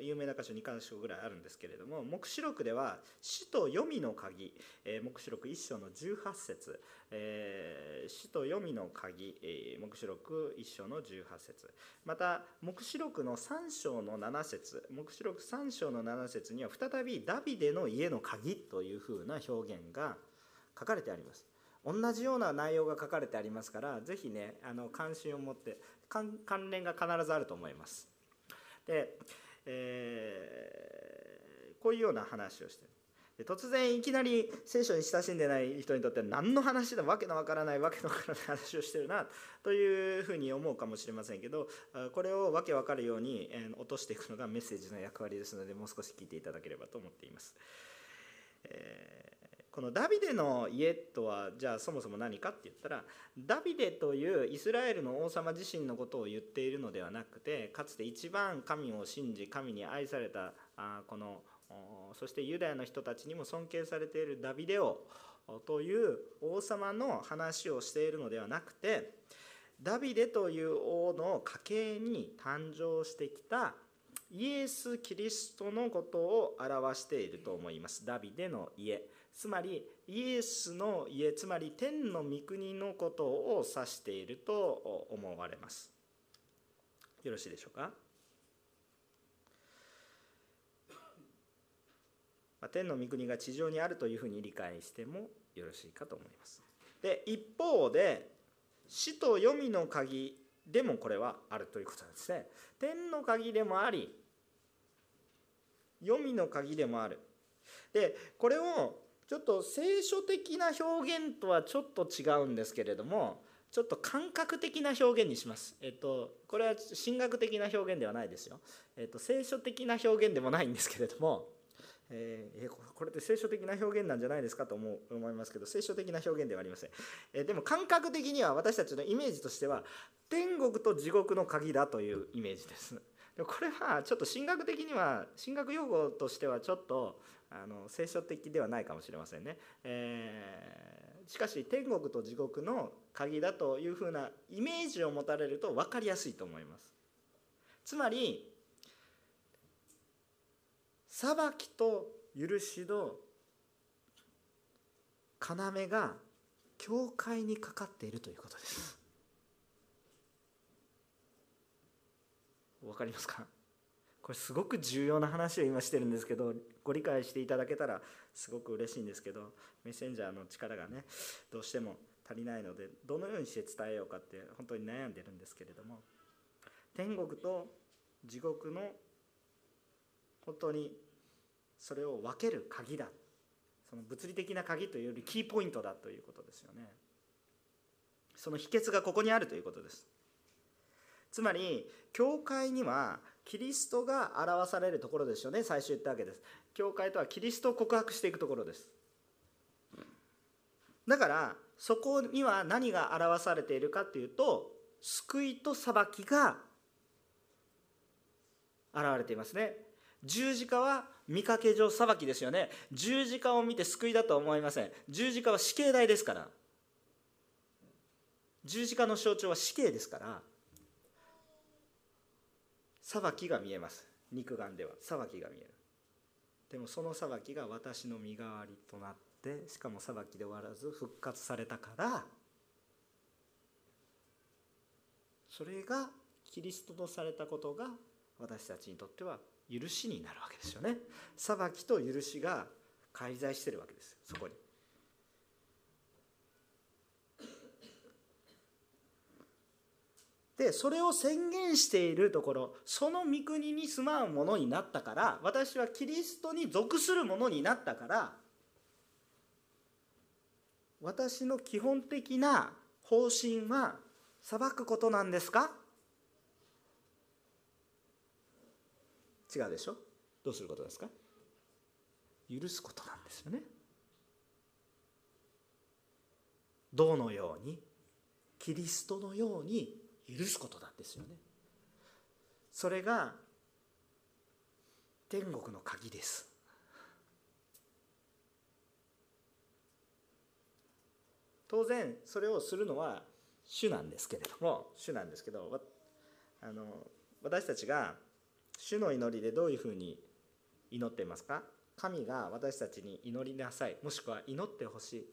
有名な箇所2箇所ぐらいあるんですけれども黙示録では死と読みの鍵、え黙示録1章の18節、え死と読みの鍵、え黙示録1章の18節。また黙示録の3章の7節黙示録3章の7節には再びダビデの家の鍵というふうな表現が書かれてあります。同じような内容が書かれてありますからぜひねあの関心を持って関連が必ずあると思います。で、えー、こういうような話をしてる。で突然いきなり聖書に親しんでない人にとっては何の話だわけのわからないわけのわからない話をしてるなというふうに思うかもしれませんけどこれをわけわかるように落としていくのがメッセージの役割ですのでもう少し聞いていただければと思っています。えーこのダビデの家とはじゃあそもそも何かって言ったらダビデというイスラエルの王様自身のことを言っているのではなくてかつて一番神を信じ神に愛されたあこのそしてユダヤの人たちにも尊敬されているダビデ王という王様の話をしているのではなくてダビデという王の家系に誕生してきたイエス・キリストのことを表していると思います。ダビデの家。つまりイエスの家つまり天の御国のことを指していると思われます。よろしいでしょうか？天の御国が地上にあるというふうに理解してもよろしいかと思います。で一方で死と黄泉の鍵でもこれはあるということなんですね。天の鍵でもあり黄泉の鍵でもある。でこれをちょっと聖書的な表現とはちょっと違うんですけれどもちょっと感覚的な表現にします。えっと、これは神学的な表現ではないですよ。えっと、聖書的な表現でもないんですけれども、えー、これって聖書的な表現なんじゃないですかと思う思いますけど聖書的な表現ではありません、えー、でも感覚的には私たちのイメージとしては天国と地獄の鍵だというイメージですでこれはちょっと神学的には神学用語としてはちょっとあの聖書的ではないかもしれませんね、えー、しかし天国と地獄の鍵だというふうなイメージを持たれると分かりやすいと思います。つまり裁きと許しの要が教会にかかっているということですわかりますかこれすごく重要な話を今してるんですけどご理解していただけたらすごく嬉しいんですけどメッセンジャーの力がねどうしても足りないのでどのようにして伝えようかって本当に悩んでるんですけれども天国と地獄の本当にそれを分ける鍵だその物理的な鍵というよりキーポイントだということですよね。その秘訣がここにあるということです。つまり教会にはキリストが表されるところですよね最初言ったわけです。教会とはキリストを告白していくところです。だからそこには何が表されているかっていうと救いと裁きが現れていますね。十字架は見かけ上裁きですよね。十字架を見て救いだとは思いません。十字架は死刑台ですから。十字架の象徴は死刑ですから。裁きが見えます。肉眼では。裁きが見える。でもその裁きが私の身代わりとなってしかも裁きで終わらず復活されたからそれがキリストとされたことが私たちにとっては許しになるわけですよね。裁きと許しが介在してるわけですそこに。でそれを宣言しているところその御国に住まうものになったから私はキリストに属するものになったから私の基本的な方針は裁くことなんですか？違うでしょ？どうすることですか？許すことなんですよね。どのように？キリストのように許すことなんですよね。それが天国の鍵です。当然それをするのは主なんですけれども主なんですけどあの私たちが主の祈りでどういうふうに祈っていますか？神が私たちに祈りなさいもしくは祈ってほしい。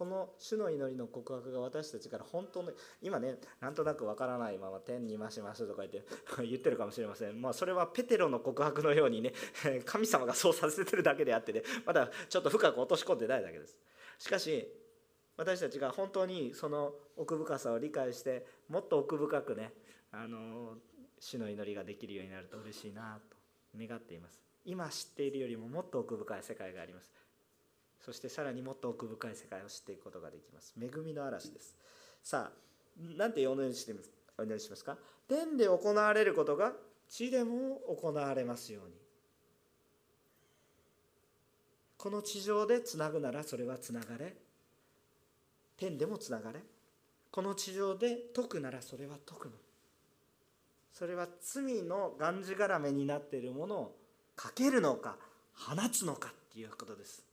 この主の祈りの告白が私たちから本当の今ねなんとなくわからないまま天に増しますとか言って 言ってるかもしれません。まあそれはペテロの告白のようにね 神様がそうさせてるだけであってねまだちょっと深く落とし込んでないだけです。しかし私たちが本当にその奥深さを理解してもっと奥深くねあの主の祈りができるようになると嬉しいなと願っています。今知っているよりももっと奥深い世界があります。そしてさらにもっと奥深い世界を知っていくことができます。恵みの嵐です。さあなんてお祈りしお祈りします。か天で行われることが地でも行われますように。この地上でつなぐならそれはつながれ。天でもつながれ。この地上で解くならそれは解くの。それは罪のがんじがらめになっているものをかけるのか放つのかっていうことです。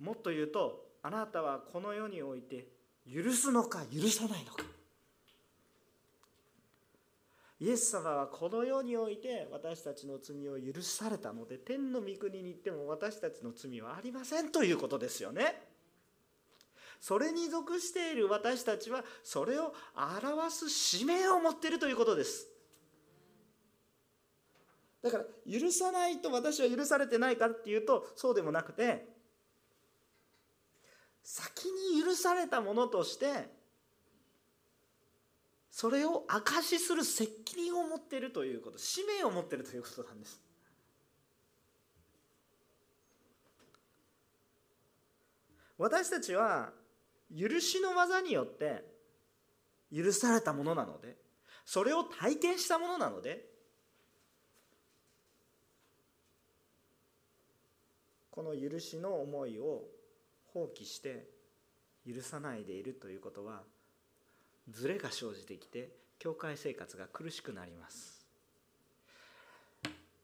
もっと言うとあなたはこの世において許すのか許さないのかイエス様はこの世において私たちの罪を許されたので天の御国に行っても私たちの罪はありませんということですよね。それに属している私たちはそれを表す使命を持っているということです。だから許さないと私は許されてないかっていうとそうでもなくて先に許されたものとしてそれを証しする責任を持っているということ使命を持っているということなんです。私たちは許しの技によって許されたものなのでそれを体験したものなのでこの許しの思いを放棄して許さないでいるということはズレが生じてきて教会生活が苦しくなります。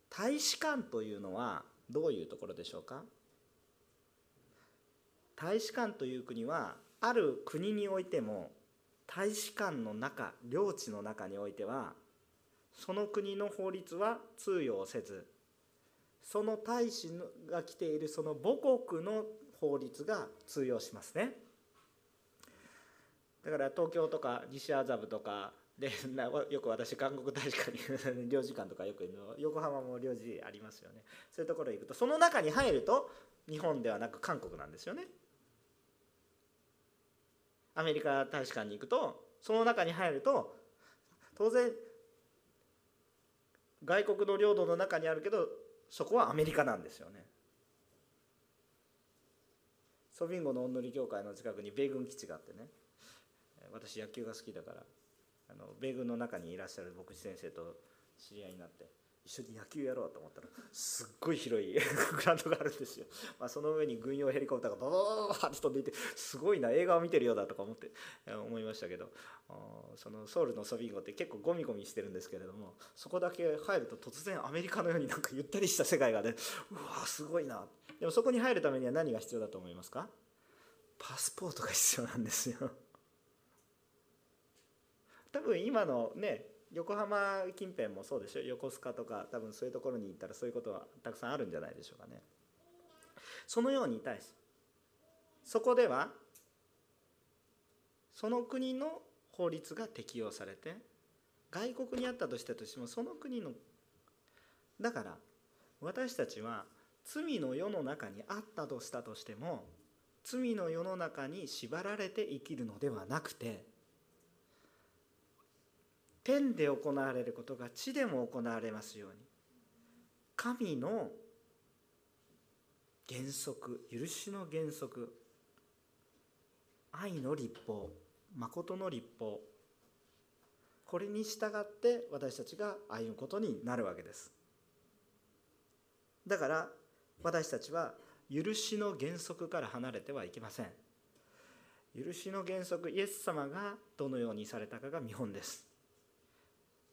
大使館というのはどういうところでしょうか？大使館という国はある国においても大使館の中領地の中においてはその国の法律は通用せずその大使が来ているその母国の法律が通用しますね。だから東京とか西麻布とかでよく私韓国大使館に 領事館とかよく横浜も領事ありますよね。そういうところへ行くとその中に入ると日本ではなく韓国なんですよね。アメリカ大使館に行くとその中に入ると当然外国の領土の中にあるけどそこはアメリカなんですよね。ソビンゴのおんのり教会の近くに米軍基地があってね。私野球が好きだからあの米軍の中にいらっしゃる牧師先生と知り合いになって一緒に野球やろうと思ったらすっごい広い グラウンドがあるんですよ、まあ、その上に軍用ヘリコプターがバババババって飛んでいてすごいな映画を見てるようだとか思って思いましたけどそのソウルのソビンゴって結構ゴミゴミしてるんですけれどもそこだけ入ると突然アメリカのようになんかゆったりした世界がねうわすごいなってでもそこに入るためには何が必要だと思いますか？パスポートが必要なんですよ。多分今のね横浜近辺もそうでしょ？横須賀とか多分そういうところに行ったらそういうことはたくさんあるんじゃないでしょうかね。そのように対しそこではその国の法律が適用されて外国にあったとしてとしてもその国のだから私たちは罪の世の中にあったとしたとしても罪の世の中に縛られて生きるのではなくて天で行われることが地でも行われますように神の原則許しの原則愛の立法誠の立法これに従って私たちが歩むことになるわけです。だから私たちは許しの原則から離れてはいけません。許しの原則イエス様がどのようにされたかが見本です。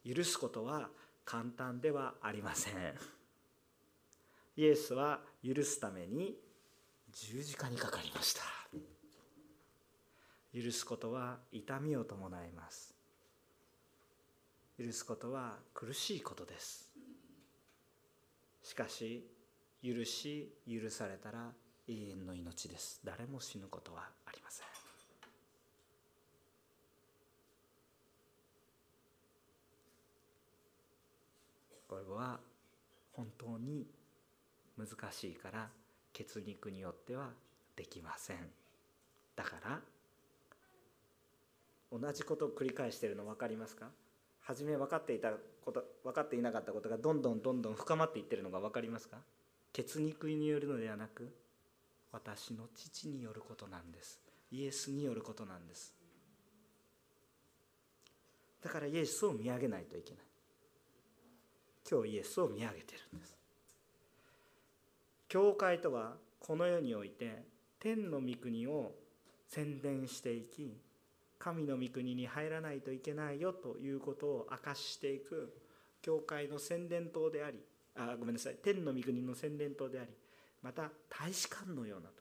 許すことは簡単ではありません。イエスは許すために十字架にかかりました。許すことは痛みを伴います。許すことは苦しいことです。しかし許し許されたら永遠の命です。誰も死ぬことはありません。これは本当に難しいから血肉によってはできません。だから同じことを繰り返しているの分かりますか？初め分かっていたこと分かっていなかったことがどんどんどんどん深まっていってるのが分かりますか？血肉によるのではなく私の父によることなんです。イエスによることなんです。だからイエスを見上げないといけない。今日イエスを見上げてるんです。教会とはこの世において天の御国を宣伝していき神の御国に入らないといけないよということを明かしていく教会の宣伝塔でありあごめんなさい。天の御国の宣伝塔でありまた大使館のようなと。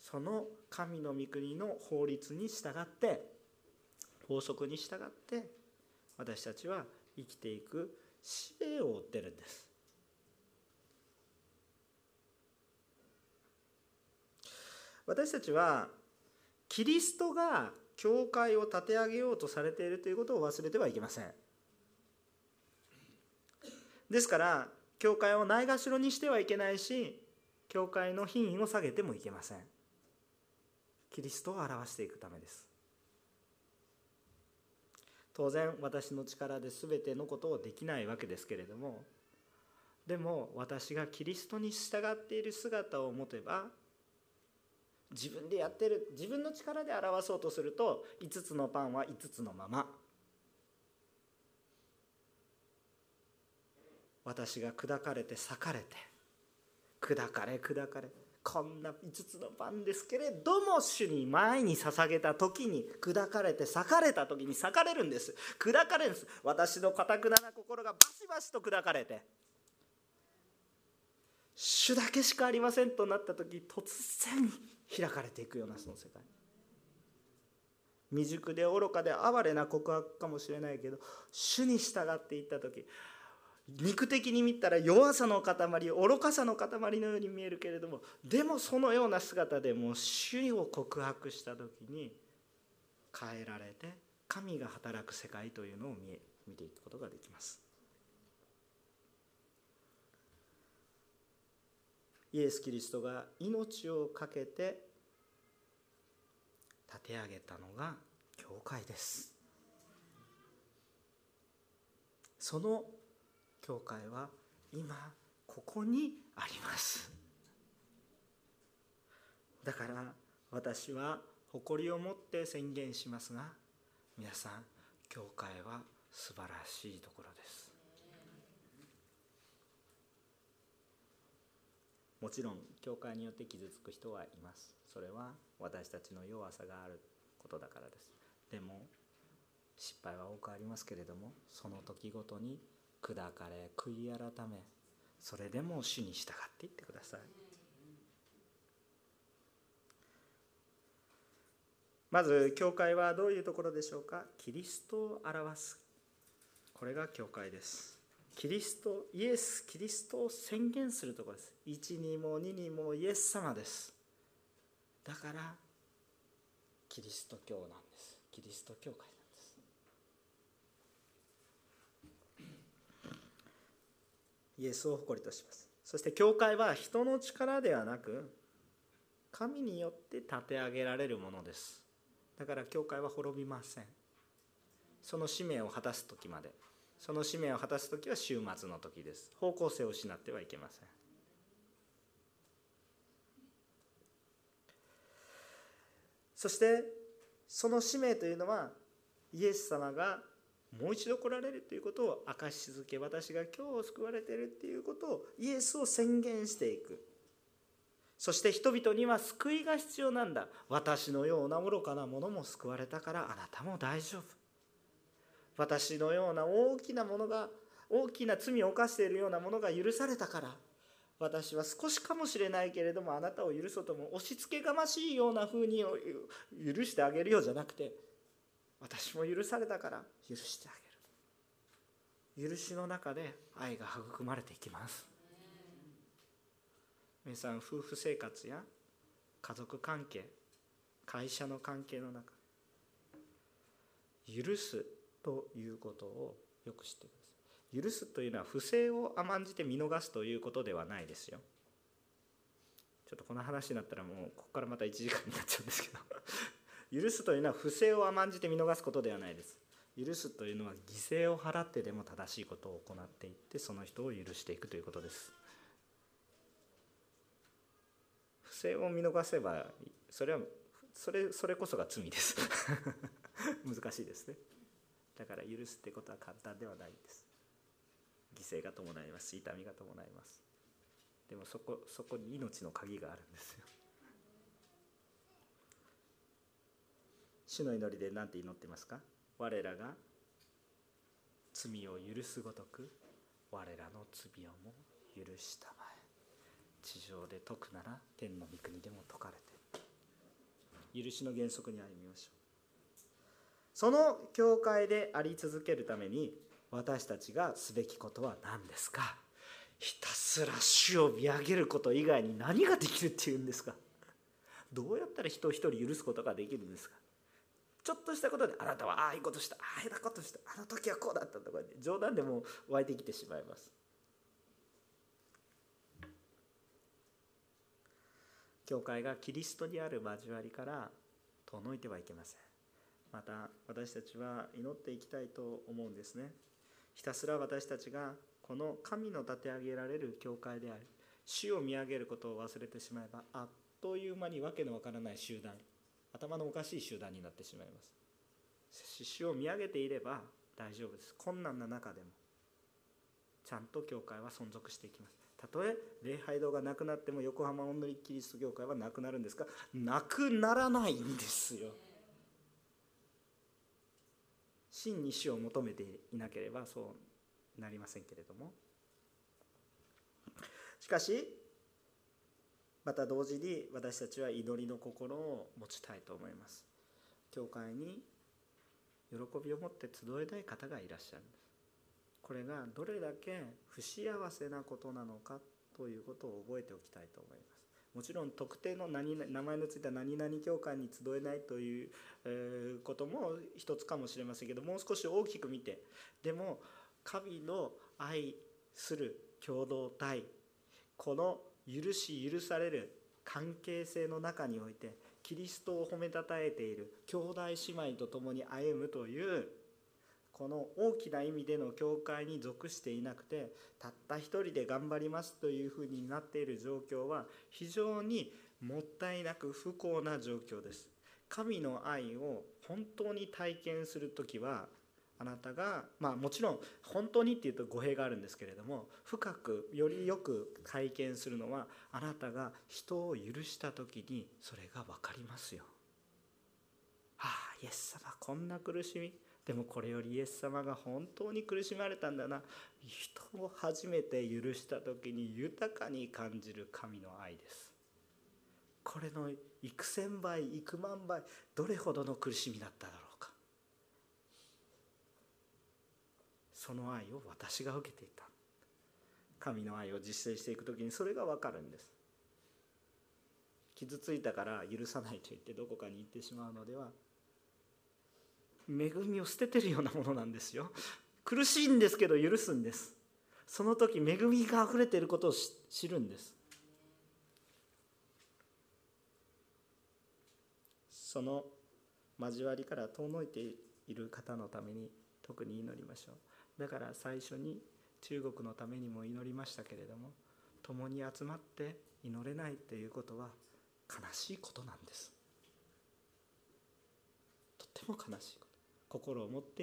その神の御国の法律に従って法則に従って私たちは生きていく使命を負ってるんです。私たちはキリストが教会を立て上げようとされているということを忘れてはいけません。ですから教会をないがしろにしてはいけないし教会の品位を下げてもいけません。キリストを表していくためです。当然私の力で全てのことをできないわけですけれどもでも私がキリストに従っている姿を持てば自分でやってる自分の力で表そうとすると5つのパンは5つのまま。私が砕かれて裂かれて砕かれ砕かれこんな5つのパンですけれども主に前に捧げた時に砕かれて裂かれた時に裂かれるんです。砕かれるんです。私のかたくなな心がバシバシと砕かれて主だけしかありませんとなった時突然開かれていくようなその世界。未熟で愚かで哀れな告白かもしれないけど主に従っていった時肉的に見たら弱さの塊愚かさの塊のように見えるけれどもでもそのような姿でも主を告白した時に変えられて神が働く世界というのを見見ていくことができます。イエス・キリストが命を懸けて立て上げたのが教会です。その教会は今ここにあります。だから私は誇りを持って宣言しますが皆さん教会は素晴らしいところです。もちろん教会によって傷つく人はいます。それは私たちの弱さがあることだからです。でも失敗は多くありますけれどもその時ごとに砕かれ悔い改めそれでも主に従っていってください。まず教会はどういうところでしょうか？キリストを表す。これが教会です。キリストイエスキリストを宣言するところです。1にも2にもイエス様です。だからキリスト教なんです。キリスト教会。イエスを誇りとします。そして教会は人の力ではなく神によって立て上げられるものです。だから教会は滅びません。その使命を果たす時まで。その使命を果たす時は終末の時です。方向性を失ってはいけません。そしてその使命というのはイエス様がもう一度来られるということを証し続け私が今日救われているということをイエスを宣言していく。そして人々には救いが必要なんだ。私のような愚かなものも救われたからあなたも大丈夫。私のような大きなものが大きな罪を犯しているようなものが許されたから。私は少しかもしれないけれどもあなたを許そうとも押し付けがましいような風に許してあげるようじゃなくて私も許されたから許してあげる。許しの中で愛が育まれていきます。皆さん夫婦生活や家族関係会社の関係の中許すということをよく知ってください許すというのは不正を甘んじて見逃すということではないですよ。ちょっとこの話になったらもうここからまた1時間になっちゃうんですけど。許すというのは不正を甘んじて見逃すことではないです。許すというのは犠牲を払ってでも正しいことを行っていってその人を許していくということです。不正を見逃せばそれはそれそれこそが罪です。難しいですね。だから許すってことは簡単ではないんです。犠牲が伴います。痛みが伴います。でもそこそこに命の鍵があるんですよ。主の祈りで何て祈ってますか？我らが罪を許すごとく我らの罪をも許したまえ。地上で解くなら天の御国でも解かれて。許しの原則に歩みましょう。その教会であり続けるために私たちがすべきことは何ですか？ひたすら主を見上げること以外に何ができるっていうんですか？どうやったら人を一人許すことができるんですか？ちょっとしたことであなたはああいうことした。ああいうことした。あの時はこうだったとか冗談でも湧いてきてしまいます。教会がキリストにある交わりから遠のいてはいけません。また私たちは祈っていきたいと思うんですね。ひたすら私たちがこの神の立て上げられる教会であり主を見上げることを忘れてしまえばあっという間に訳のわからない集団。頭のおかしい集団になってしまいます。主を見上げていれば大丈夫です。困難な中でもちゃんと教会は存続していきます。たとえ礼拝堂がなくなっても横浜おんぬりキリスト教会はなくなるんですかなくならないんですよ。真に死を求めていなければそうなりませんけれども。しかしまた同時に私たちは祈りの心を持ちたいと思います。教会に喜びを持って集えたい方がいらっしゃる。んですこれがどれだけ不幸せなことなのかということを覚えておきたいと思います。もちろん特定の何名前のついた何々教会に集えないということも一つかもしれませんけどもう少し大きく見て。でも神の愛する共同体この許し許される関係性の中においてキリストを褒めたたえている兄弟姉妹と共に歩むというこの大きな意味での教会に属していなくてたった一人で頑張りますというふうになっている状況は非常にもったいなく不幸な状況です。神の愛を本当に体験する時はあなたがまあもちろん本当にっていうと語弊があるんですけれども深くよりよく体験するのはあなたが人を許した時にそれが分かりますよ。ああイエス様こんな苦しみ。でもこれよりイエス様が本当に苦しまれたんだな。人を初めて許した時に豊かに感じる神の愛です。これの幾千倍幾万倍どれほどの苦しみだっただろうかその愛を私が受けていた。神の愛を実践していく時にそれが分かるんです。傷ついたから許さないと言ってどこかに行ってしまうのでは。恵みを捨ててるようなものなんですよ。苦しいんですけど許すんです。その時恵みが溢れていることを知るんです。その交わりから遠のいている方のために特に祈りましょう。だから最初に中国のためにも祈りましたけれども共に集まって祈れないということは悲しいことなんです。とっても悲しいこと。心を持って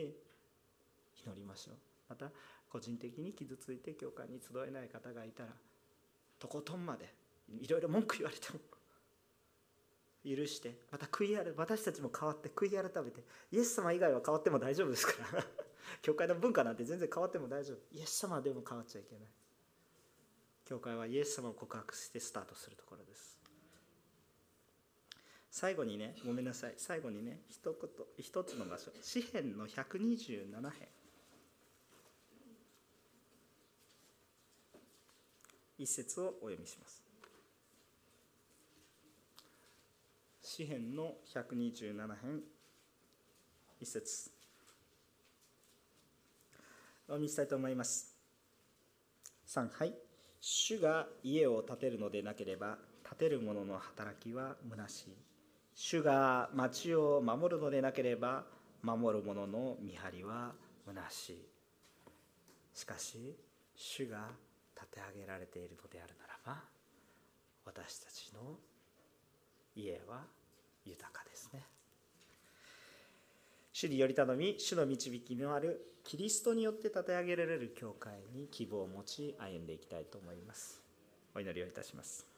祈りましょう。また個人的に傷ついて教会に集えない方がいたらとことんまでいろいろ文句言われても許してまた悔い改私たちも変わって悔い改めてイエス様以外は変わっても大丈夫ですから。教会の文化なんて全然変わっても大丈夫。イエス様でも変わっちゃいけない。教会はイエス様を告白してスタートするところです。最後にねごめんなさい。最後にね一言一つの場所。詩篇の127編。一節をお読みします。詩編の127編。一節。お読みしたいと思います。3はい。主が家を建てるのでなければ建てる者の働きは虚しい。主が町を守るのでなければ守る者の見張りは虚しい。しかし主が立て上げられているのであるならば私たちの家は豊かですね。主により頼み主の導きのあるキリストによって立て上げられる教会に希望を持ち歩んでいきたいと思います。お祈りをいたします。